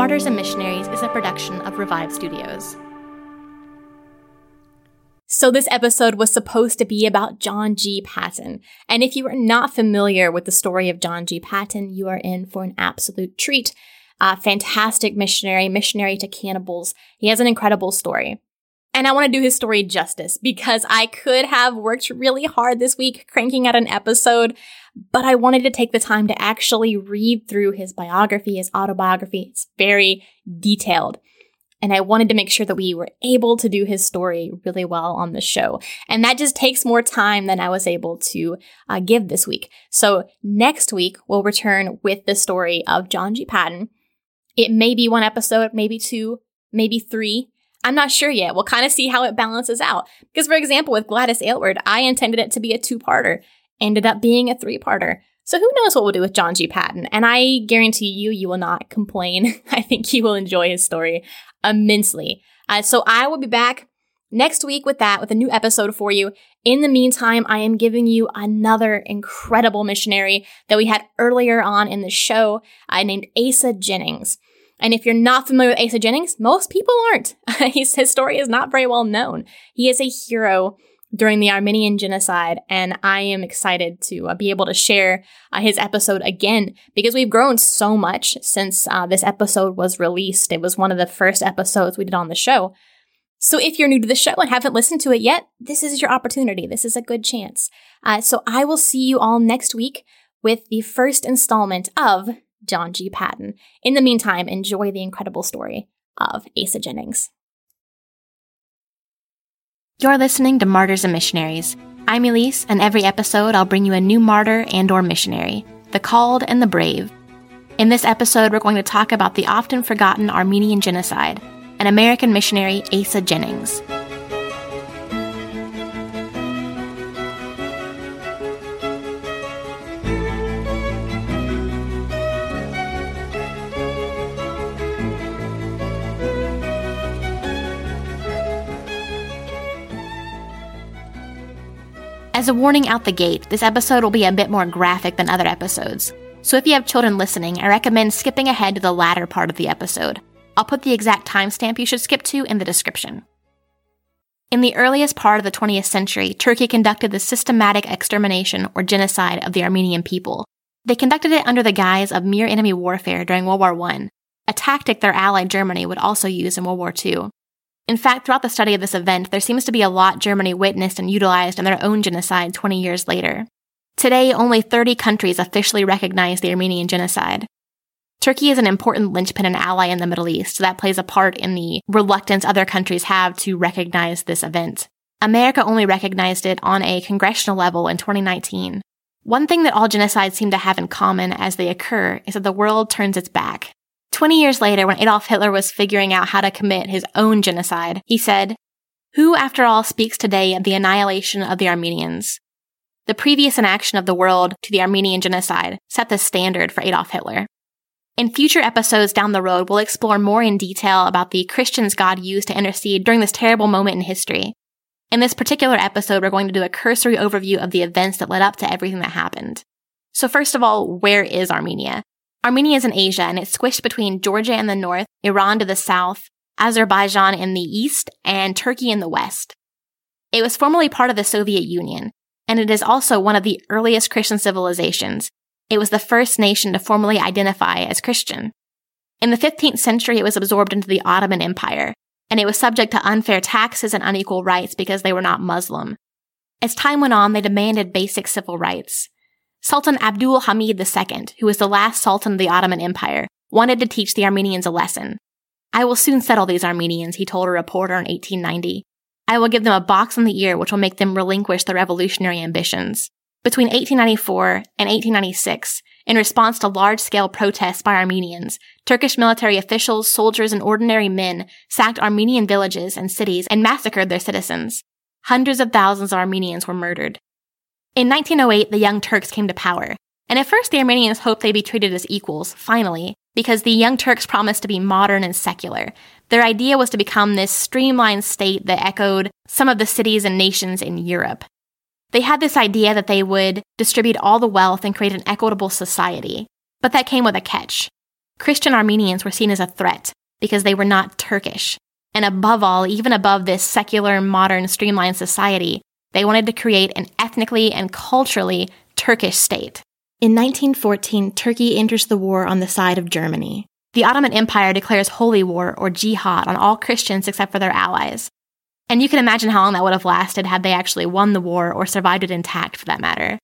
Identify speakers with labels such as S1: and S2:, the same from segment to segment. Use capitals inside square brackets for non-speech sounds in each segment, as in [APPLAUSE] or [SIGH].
S1: Martyrs and Missionaries is a production of Revive Studios. So this episode was supposed to be about John G. Paton. And if you are not familiar with the story of John G. Paton, you are in for an absolute treat. A fantastic missionary, missionary to cannibals. He has an incredible story. And I want to do his story justice because I could have worked really hard this week cranking out an episode, but I wanted to take the time to actually read through his biography, his autobiography. It's very detailed. And I wanted to make sure that we were able to do his story really well on the show. And that just takes more time than I was able to uh, give this week. So next week, we'll return with the story of John G. Paton. It may be one episode, maybe two, maybe three. I'm not sure yet. We'll kind of see how it balances out. Because, for example, with Gladys Aylward, I intended it to be a two parter, ended up being a three parter. So who knows what we'll do with John G. Paton? And I guarantee you, you will not complain. [LAUGHS] I think you will enjoy his story immensely. Uh, so I will be back next week with that, with a new episode for you. In the meantime, I am giving you another incredible missionary that we had earlier on in the show, uh, named Asa Jennings. And if you're not familiar with Asa Jennings, most people aren't. [LAUGHS] his, his story is not very well known. He is a hero during the Armenian genocide, and I am excited to uh, be able to share uh, his episode again because we've grown so much since uh, this episode was released. It was one of the first episodes we did on the show. So if you're new to the show and haven't listened to it yet, this is your opportunity. This is a good chance. Uh, so I will see you all next week with the first installment of John G. Paton. In the meantime, enjoy the incredible story of Asa Jennings. You're listening to Martyrs and Missionaries. I'm Elise, and every episode I'll bring you a new martyr and or missionary, the called and the brave. In this episode, we're going to talk about the often forgotten Armenian genocide, and American missionary Asa Jennings. As a warning out the gate, this episode will be a bit more graphic than other episodes. So if you have children listening, I recommend skipping ahead to the latter part of the episode. I'll put the exact timestamp you should skip to in the description. In the earliest part of the 20th century, Turkey conducted the systematic extermination or genocide of the Armenian people. They conducted it under the guise of mere enemy warfare during World War I, a tactic their ally Germany would also use in World War II. In fact, throughout the study of this event, there seems to be a lot Germany witnessed and utilized in their own genocide 20 years later. Today, only 30 countries officially recognize the Armenian genocide. Turkey is an important linchpin and ally in the Middle East, so that plays a part in the reluctance other countries have to recognize this event. America only recognized it on a congressional level in 2019. One thing that all genocides seem to have in common as they occur is that the world turns its back. 20 years later, when Adolf Hitler was figuring out how to commit his own genocide, he said, Who, after all, speaks today of the annihilation of the Armenians? The previous inaction of the world to the Armenian genocide set the standard for Adolf Hitler. In future episodes down the road, we'll explore more in detail about the Christians God used to intercede during this terrible moment in history. In this particular episode, we're going to do a cursory overview of the events that led up to everything that happened. So first of all, where is Armenia? Armenia is in Asia and it's squished between Georgia in the north, Iran to the south, Azerbaijan in the east, and Turkey in the west. It was formerly part of the Soviet Union, and it is also one of the earliest Christian civilizations. It was the first nation to formally identify as Christian. In the 15th century, it was absorbed into the Ottoman Empire, and it was subject to unfair taxes and unequal rights because they were not Muslim. As time went on, they demanded basic civil rights. Sultan Abdul Hamid II, who was the last sultan of the Ottoman Empire, wanted to teach the Armenians a lesson. I will soon settle these Armenians, he told a reporter in 1890. I will give them a box on the ear which will make them relinquish their revolutionary ambitions. Between 1894 and 1896, in response to large scale protests by Armenians, Turkish military officials, soldiers, and ordinary men sacked Armenian villages and cities and massacred their citizens. Hundreds of thousands of Armenians were murdered. In 1908, the Young Turks came to power, and at first the Armenians hoped they'd be treated as equals, finally, because the Young Turks promised to be modern and secular. Their idea was to become this streamlined state that echoed some of the cities and nations in Europe. They had this idea that they would distribute all the wealth and create an equitable society. But that came with a catch. Christian Armenians were seen as a threat because they were not Turkish. And above all, even above this secular, modern, streamlined society, they wanted to create an ethnically and culturally Turkish state. In 1914, Turkey enters the war on the side of Germany. The Ottoman Empire declares holy war or jihad on all Christians except for their allies. And you can imagine how long that would have lasted had they actually won the war or survived it intact for that matter.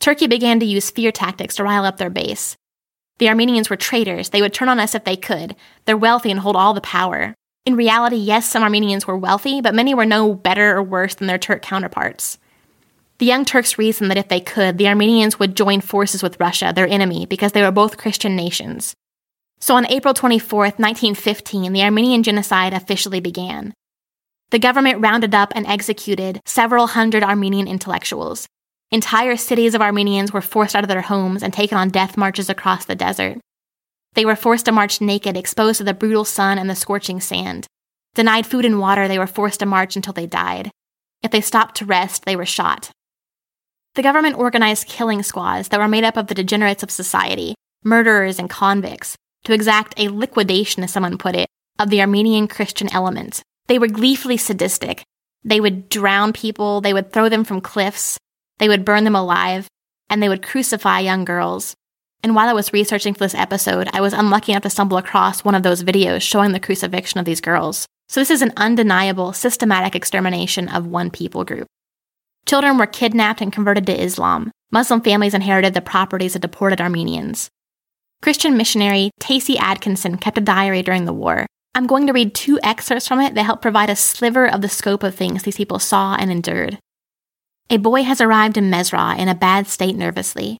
S1: Turkey began to use fear tactics to rile up their base. The Armenians were traitors. They would turn on us if they could. They're wealthy and hold all the power. In reality, yes, some Armenians were wealthy, but many were no better or worse than their Turk counterparts. The Young Turks reasoned that if they could, the Armenians would join forces with Russia, their enemy, because they were both Christian nations. So on April 24, 1915, the Armenian genocide officially began. The government rounded up and executed several hundred Armenian intellectuals. Entire cities of Armenians were forced out of their homes and taken on death marches across the desert. They were forced to march naked, exposed to the brutal sun and the scorching sand. Denied food and water, they were forced to march until they died. If they stopped to rest, they were shot. The government organized killing squads that were made up of the degenerates of society, murderers and convicts, to exact a liquidation, as someone put it, of the Armenian Christian element. They were gleefully sadistic. They would drown people, they would throw them from cliffs, they would burn them alive, and they would crucify young girls. And while I was researching for this episode, I was unlucky enough to stumble across one of those videos showing the crucifixion of these girls. So this is an undeniable, systematic extermination of one people group. Children were kidnapped and converted to Islam. Muslim families inherited the properties of deported Armenians. Christian missionary Tacy Atkinson kept a diary during the war. I'm going to read two excerpts from it that help provide a sliver of the scope of things these people saw and endured. A boy has arrived in Mezra in a bad state nervously.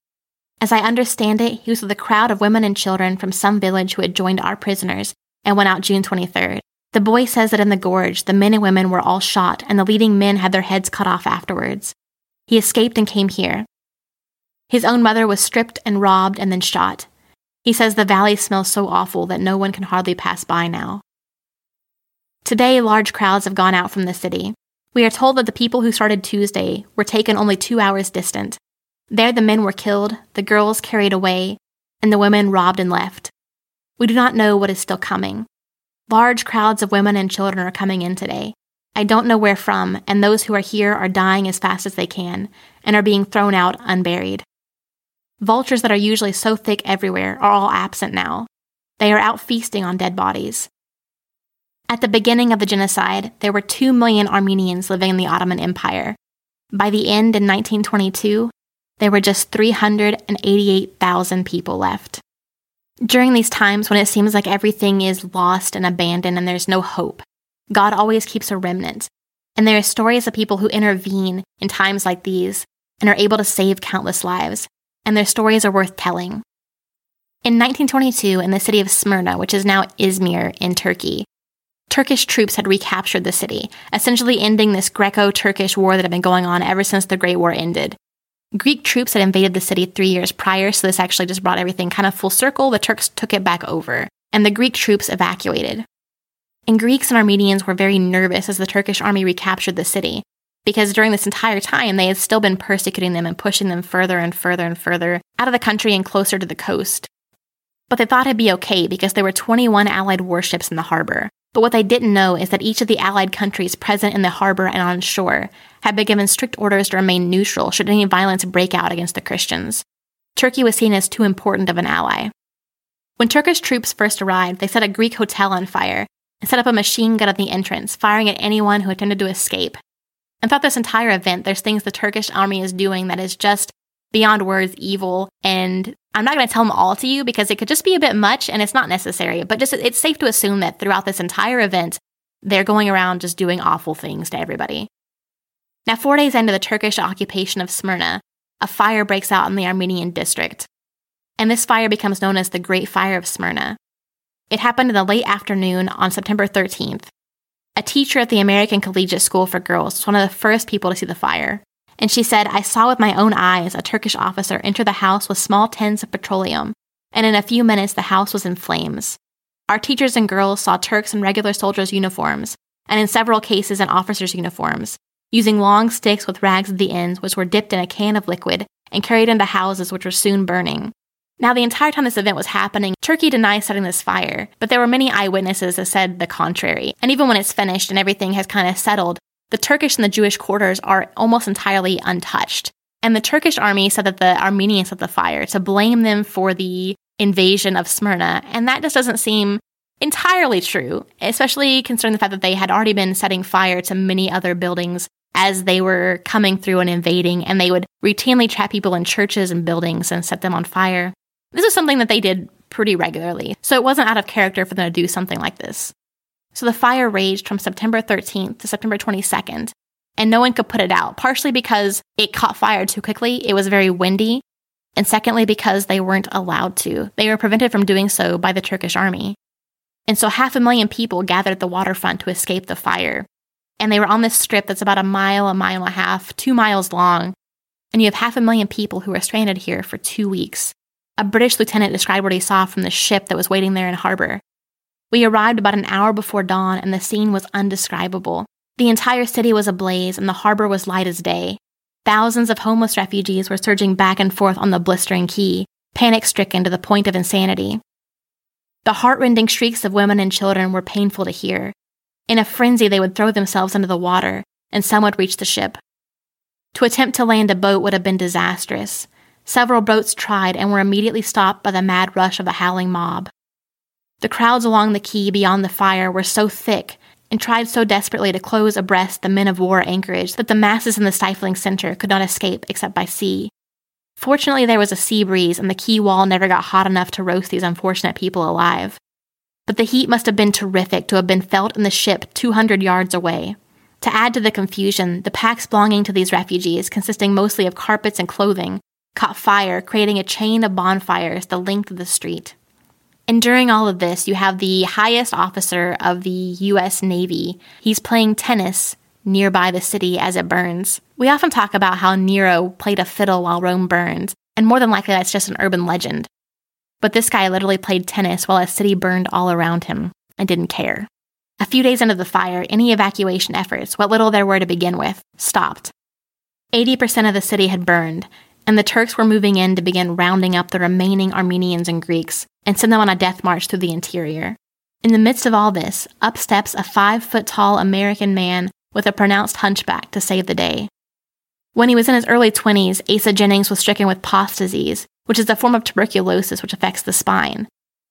S1: As I understand it, he was with a crowd of women and children from some village who had joined our prisoners and went out June 23rd. The boy says that in the gorge, the men and women were all shot and the leading men had their heads cut off afterwards. He escaped and came here. His own mother was stripped and robbed and then shot. He says the valley smells so awful that no one can hardly pass by now. Today, large crowds have gone out from the city. We are told that the people who started Tuesday were taken only two hours distant, there the men were killed, the girls carried away, and the women robbed and left. We do not know what is still coming. Large crowds of women and children are coming in today. I don't know where from, and those who are here are dying as fast as they can and are being thrown out unburied. Vultures that are usually so thick everywhere are all absent now. They are out feasting on dead bodies. At the beginning of the genocide, there were 2 million Armenians living in the Ottoman Empire. By the end in 1922, there were just 388,000 people left. During these times when it seems like everything is lost and abandoned and there's no hope, God always keeps a remnant. And there are stories of people who intervene in times like these and are able to save countless lives, and their stories are worth telling. In 1922, in the city of Smyrna, which is now Izmir in Turkey, Turkish troops had recaptured the city, essentially ending this Greco Turkish war that had been going on ever since the Great War ended. Greek troops had invaded the city three years prior, so this actually just brought everything kind of full circle. The Turks took it back over, and the Greek troops evacuated. And Greeks and Armenians were very nervous as the Turkish army recaptured the city, because during this entire time, they had still been persecuting them and pushing them further and further and further out of the country and closer to the coast. But they thought it'd be okay because there were 21 Allied warships in the harbor. But what they didn't know is that each of the Allied countries present in the harbor and on shore had been given strict orders to remain neutral should any violence break out against the Christians. Turkey was seen as too important of an ally. When Turkish troops first arrived, they set a Greek hotel on fire and set up a machine gun at the entrance, firing at anyone who attempted to escape. And throughout this entire event, there's things the Turkish army is doing that is just beyond words evil. And I'm not going to tell them all to you because it could just be a bit much and it's not necessary. But just it's safe to assume that throughout this entire event, they're going around just doing awful things to everybody. Now, four days into the Turkish occupation of Smyrna, a fire breaks out in the Armenian district. And this fire becomes known as the Great Fire of Smyrna. It happened in the late afternoon on September 13th. A teacher at the American Collegiate School for Girls was one of the first people to see the fire. And she said, I saw with my own eyes a Turkish officer enter the house with small tins of petroleum, and in a few minutes the house was in flames. Our teachers and girls saw Turks in regular soldiers' uniforms, and in several cases in officers' uniforms, using long sticks with rags at the ends, which were dipped in a can of liquid and carried into houses which were soon burning. Now, the entire time this event was happening, Turkey denies setting this fire, but there were many eyewitnesses that said the contrary. And even when it's finished and everything has kind of settled, the Turkish and the Jewish quarters are almost entirely untouched. And the Turkish army said that the Armenians set the fire to blame them for the invasion of Smyrna. And that just doesn't seem entirely true, especially considering the fact that they had already been setting fire to many other buildings as they were coming through and invading, and they would routinely trap people in churches and buildings and set them on fire. This is something that they did pretty regularly, so it wasn't out of character for them to do something like this. So the fire raged from September 13th to September 22nd, and no one could put it out, partially because it caught fire too quickly, it was very windy, and secondly because they weren't allowed to. They were prevented from doing so by the Turkish army. And so half a million people gathered at the waterfront to escape the fire. And they were on this strip that's about a mile, a mile and a half, two miles long. And you have half a million people who are stranded here for two weeks. A British lieutenant described what he saw from the ship that was waiting there in harbor. We arrived about an hour before dawn, and the scene was undescribable. The entire city was ablaze, and the harbor was light as day. Thousands of homeless refugees were surging back and forth on the blistering quay, panic stricken to the point of insanity. The heartrending shrieks of women and children were painful to hear. In a frenzy, they would throw themselves into the water, and some would reach the ship. To attempt to land a boat would have been disastrous. Several boats tried and were immediately stopped by the mad rush of the howling mob. The crowds along the quay beyond the fire were so thick and tried so desperately to close abreast the men of war anchorage that the masses in the stifling center could not escape except by sea. Fortunately, there was a sea breeze and the quay wall never got hot enough to roast these unfortunate people alive. But the heat must have been terrific to have been felt in the ship 200 yards away. To add to the confusion, the packs belonging to these refugees, consisting mostly of carpets and clothing, caught fire, creating a chain of bonfires the length of the street. And during all of this, you have the highest officer of the US Navy. He's playing tennis nearby the city as it burns. We often talk about how Nero played a fiddle while Rome burned, and more than likely that's just an urban legend. But this guy literally played tennis while a city burned all around him and didn't care. A few days into the fire, any evacuation efforts, what little there were to begin with, stopped. 80% of the city had burned, and the Turks were moving in to begin rounding up the remaining Armenians and Greeks and send them on a death march through the interior. In the midst of all this, up steps a five foot tall American man with a pronounced hunchback to save the day. When he was in his early 20s, Asa Jennings was stricken with Pott's disease, which is a form of tuberculosis which affects the spine.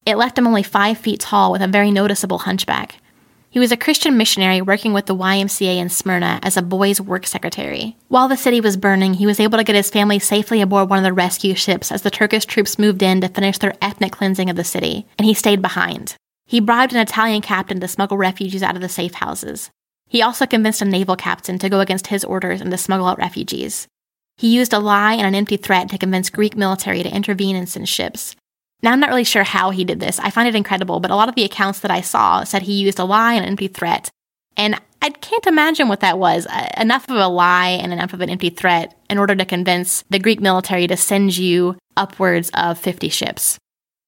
S1: It left him only five feet tall with a very noticeable hunchback. He was a Christian missionary working with the YMCA in Smyrna as a boys' work secretary. While the city was burning, he was able to get his family safely aboard one of the rescue ships as the Turkish troops moved in to finish their ethnic cleansing of the city, and he stayed behind. He bribed an Italian captain to smuggle refugees out of the safe houses. He also convinced a naval captain to go against his orders and to smuggle out refugees. He used a lie and an empty threat to convince Greek military to intervene and send ships. Now, I'm not really sure how he did this. I find it incredible, but a lot of the accounts that I saw said he used a lie and an empty threat. And I can't imagine what that was. Uh, enough of a lie and enough of an empty threat in order to convince the Greek military to send you upwards of 50 ships.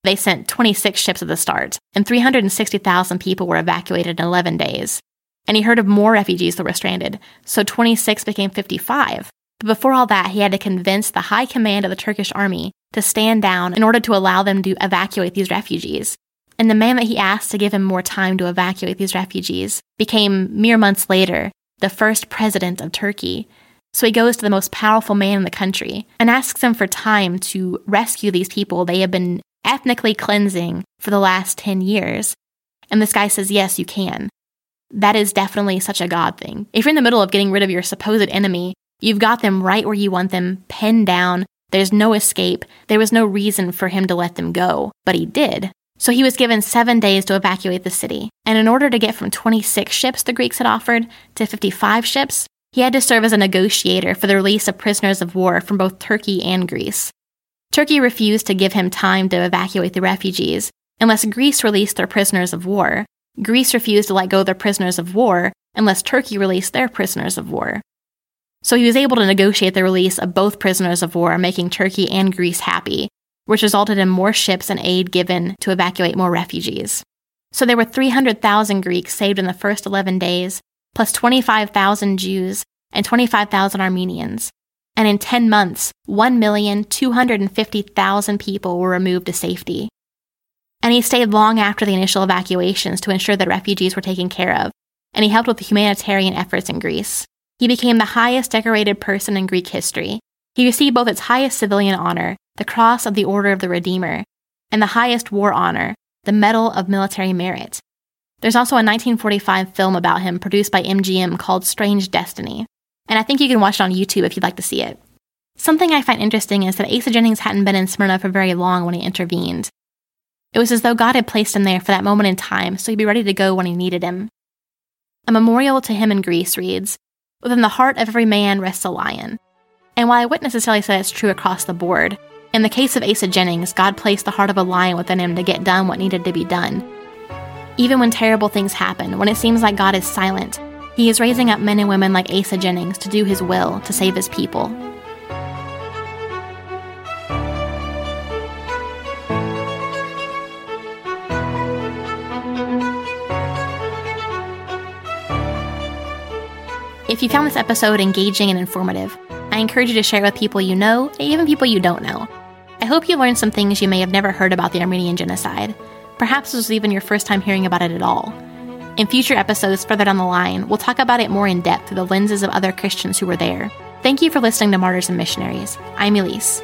S1: They sent 26 ships at the start, and 360,000 people were evacuated in 11 days. And he heard of more refugees that were stranded, so 26 became 55. But before all that, he had to convince the high command of the Turkish army to stand down in order to allow them to evacuate these refugees. And the man that he asked to give him more time to evacuate these refugees became, mere months later, the first president of Turkey. So he goes to the most powerful man in the country and asks him for time to rescue these people they have been ethnically cleansing for the last 10 years. And this guy says, Yes, you can. That is definitely such a God thing. If you're in the middle of getting rid of your supposed enemy, you've got them right where you want them, pinned down. There's no escape. There was no reason for him to let them go, but he did. So he was given seven days to evacuate the city. And in order to get from 26 ships the Greeks had offered to 55 ships, he had to serve as a negotiator for the release of prisoners of war from both Turkey and Greece. Turkey refused to give him time to evacuate the refugees unless Greece released their prisoners of war. Greece refused to let go their prisoners of war unless Turkey released their prisoners of war. So he was able to negotiate the release of both prisoners of war, making Turkey and Greece happy, which resulted in more ships and aid given to evacuate more refugees. So there were 300,000 Greeks saved in the first 11 days, plus 25,000 Jews and 25,000 Armenians, and in 10 months, 1,250,000 people were removed to safety. And he stayed long after the initial evacuations to ensure that refugees were taken care of, and he helped with the humanitarian efforts in Greece. He became the highest decorated person in Greek history. He received both its highest civilian honor, the Cross of the Order of the Redeemer, and the highest war honor, the Medal of Military Merit. There's also a 1945 film about him produced by MGM called Strange Destiny and I think you can watch it on YouTube if you'd like to see it. Something I find interesting is that Asa Jennings hadn't been in Smyrna for very long when he intervened. It was as though God had placed him there for that moment in time so he'd be ready to go when he needed him. A memorial to him in Greece reads Within the heart of every man rests a lion. And while I wouldn't necessarily say it's true across the board, in the case of Asa Jennings, God placed the heart of a lion within him to get done what needed to be done. Even when terrible things happen, when it seems like God is silent, he is raising up men and women like Asa Jennings to do his will to save his people. If you found this episode engaging and informative, I encourage you to share it with people you know, and even people you don't know. I hope you learned some things you may have never heard about the Armenian Genocide. Perhaps this was even your first time hearing about it at all. In future episodes further down the line, we'll talk about it more in depth through the lenses of other Christians who were there. Thank you for listening to Martyrs and Missionaries. I'm Elise.